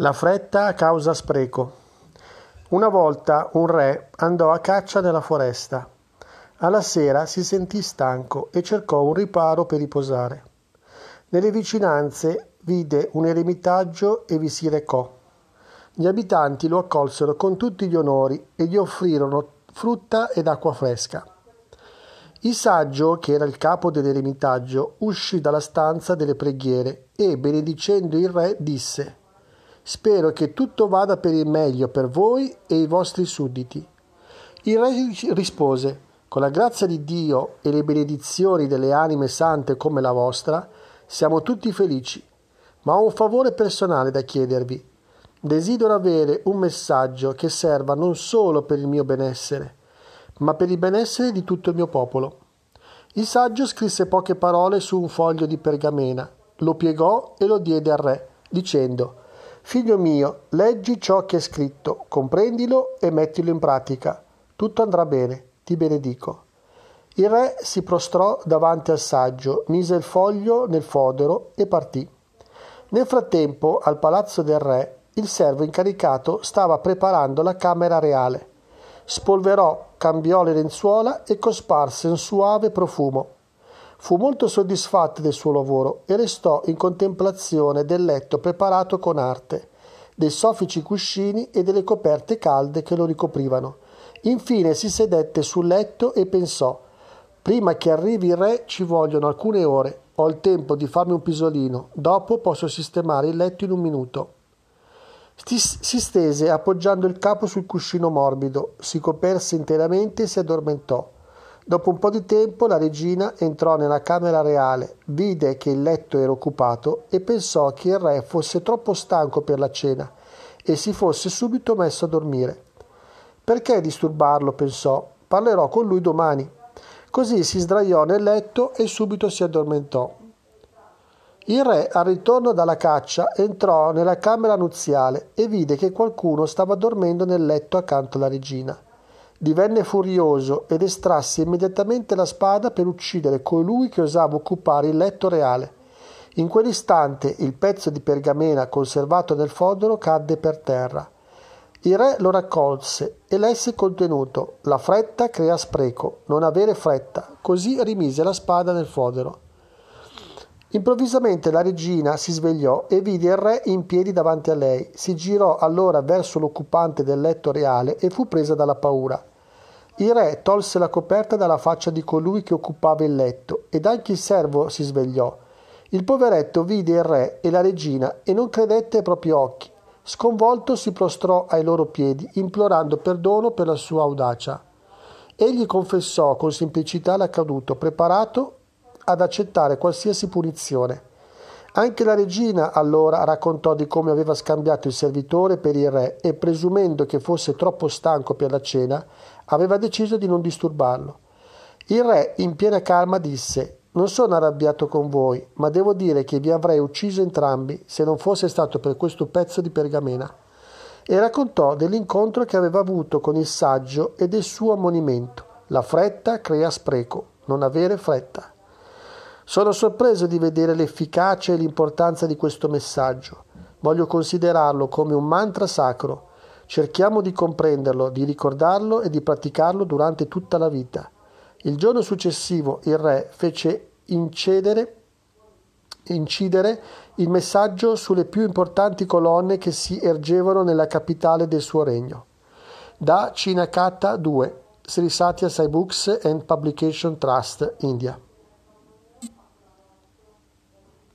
La fretta causa spreco. Una volta un re andò a caccia nella foresta. Alla sera si sentì stanco e cercò un riparo per riposare. Nelle vicinanze vide un eremitaggio e vi si recò. Gli abitanti lo accolsero con tutti gli onori e gli offrirono frutta ed acqua fresca. Il saggio, che era il capo dell'eremitaggio, uscì dalla stanza delle preghiere e, benedicendo il re, disse Spero che tutto vada per il meglio per voi e i vostri sudditi. Il re rispose, con la grazia di Dio e le benedizioni delle anime sante come la vostra, siamo tutti felici. Ma ho un favore personale da chiedervi. Desidero avere un messaggio che serva non solo per il mio benessere, ma per il benessere di tutto il mio popolo. Il saggio scrisse poche parole su un foglio di pergamena, lo piegò e lo diede al re, dicendo Figlio mio, leggi ciò che è scritto, comprendilo e mettilo in pratica. Tutto andrà bene, ti benedico. Il re si prostrò davanti al saggio, mise il foglio nel fodero e partì. Nel frattempo, al palazzo del re, il servo incaricato stava preparando la camera reale. Spolverò, cambiò le lenzuola e cosparse un suave profumo. Fu molto soddisfatto del suo lavoro e restò in contemplazione del letto preparato con arte, dei soffici cuscini e delle coperte calde che lo ricoprivano. Infine si sedette sul letto e pensò Prima che arrivi il re ci vogliono alcune ore, ho il tempo di farmi un pisolino, dopo posso sistemare il letto in un minuto. Si stese appoggiando il capo sul cuscino morbido, si coperse interamente e si addormentò. Dopo un po' di tempo la regina entrò nella camera reale, vide che il letto era occupato e pensò che il re fosse troppo stanco per la cena e si fosse subito messo a dormire. Perché disturbarlo? pensò. Parlerò con lui domani. Così si sdraiò nel letto e subito si addormentò. Il re, al ritorno dalla caccia, entrò nella camera nuziale e vide che qualcuno stava dormendo nel letto accanto alla regina. Divenne furioso ed estrasse immediatamente la spada per uccidere colui che osava occupare il letto reale. In quell'istante il pezzo di pergamena conservato nel fodero cadde per terra. Il re lo raccolse e lesse il contenuto. La fretta crea spreco, non avere fretta. Così rimise la spada nel fodero. Improvvisamente la regina si svegliò e vide il re in piedi davanti a lei. Si girò allora verso l'occupante del letto reale e fu presa dalla paura. Il re tolse la coperta dalla faccia di colui che occupava il letto ed anche il servo si svegliò. Il poveretto vide il re e la regina e non credette ai propri occhi. Sconvolto si prostrò ai loro piedi, implorando perdono per la sua audacia. Egli confessò con semplicità l'accaduto, preparato ad accettare qualsiasi punizione. Anche la regina allora raccontò di come aveva scambiato il servitore per il re e, presumendo che fosse troppo stanco per la cena, aveva deciso di non disturbarlo. Il re, in piena calma, disse Non sono arrabbiato con voi, ma devo dire che vi avrei ucciso entrambi se non fosse stato per questo pezzo di pergamena. E raccontò dell'incontro che aveva avuto con il saggio e del suo ammonimento. La fretta crea spreco, non avere fretta. Sono sorpreso di vedere l'efficacia e l'importanza di questo messaggio. Voglio considerarlo come un mantra sacro. Cerchiamo di comprenderlo, di ricordarlo e di praticarlo durante tutta la vita. Il giorno successivo il re fece incedere, incidere il messaggio sulle più importanti colonne che si ergevano nella capitale del suo regno. Da Chinakata 2, Sri Satya Sai Books and Publication Trust, India.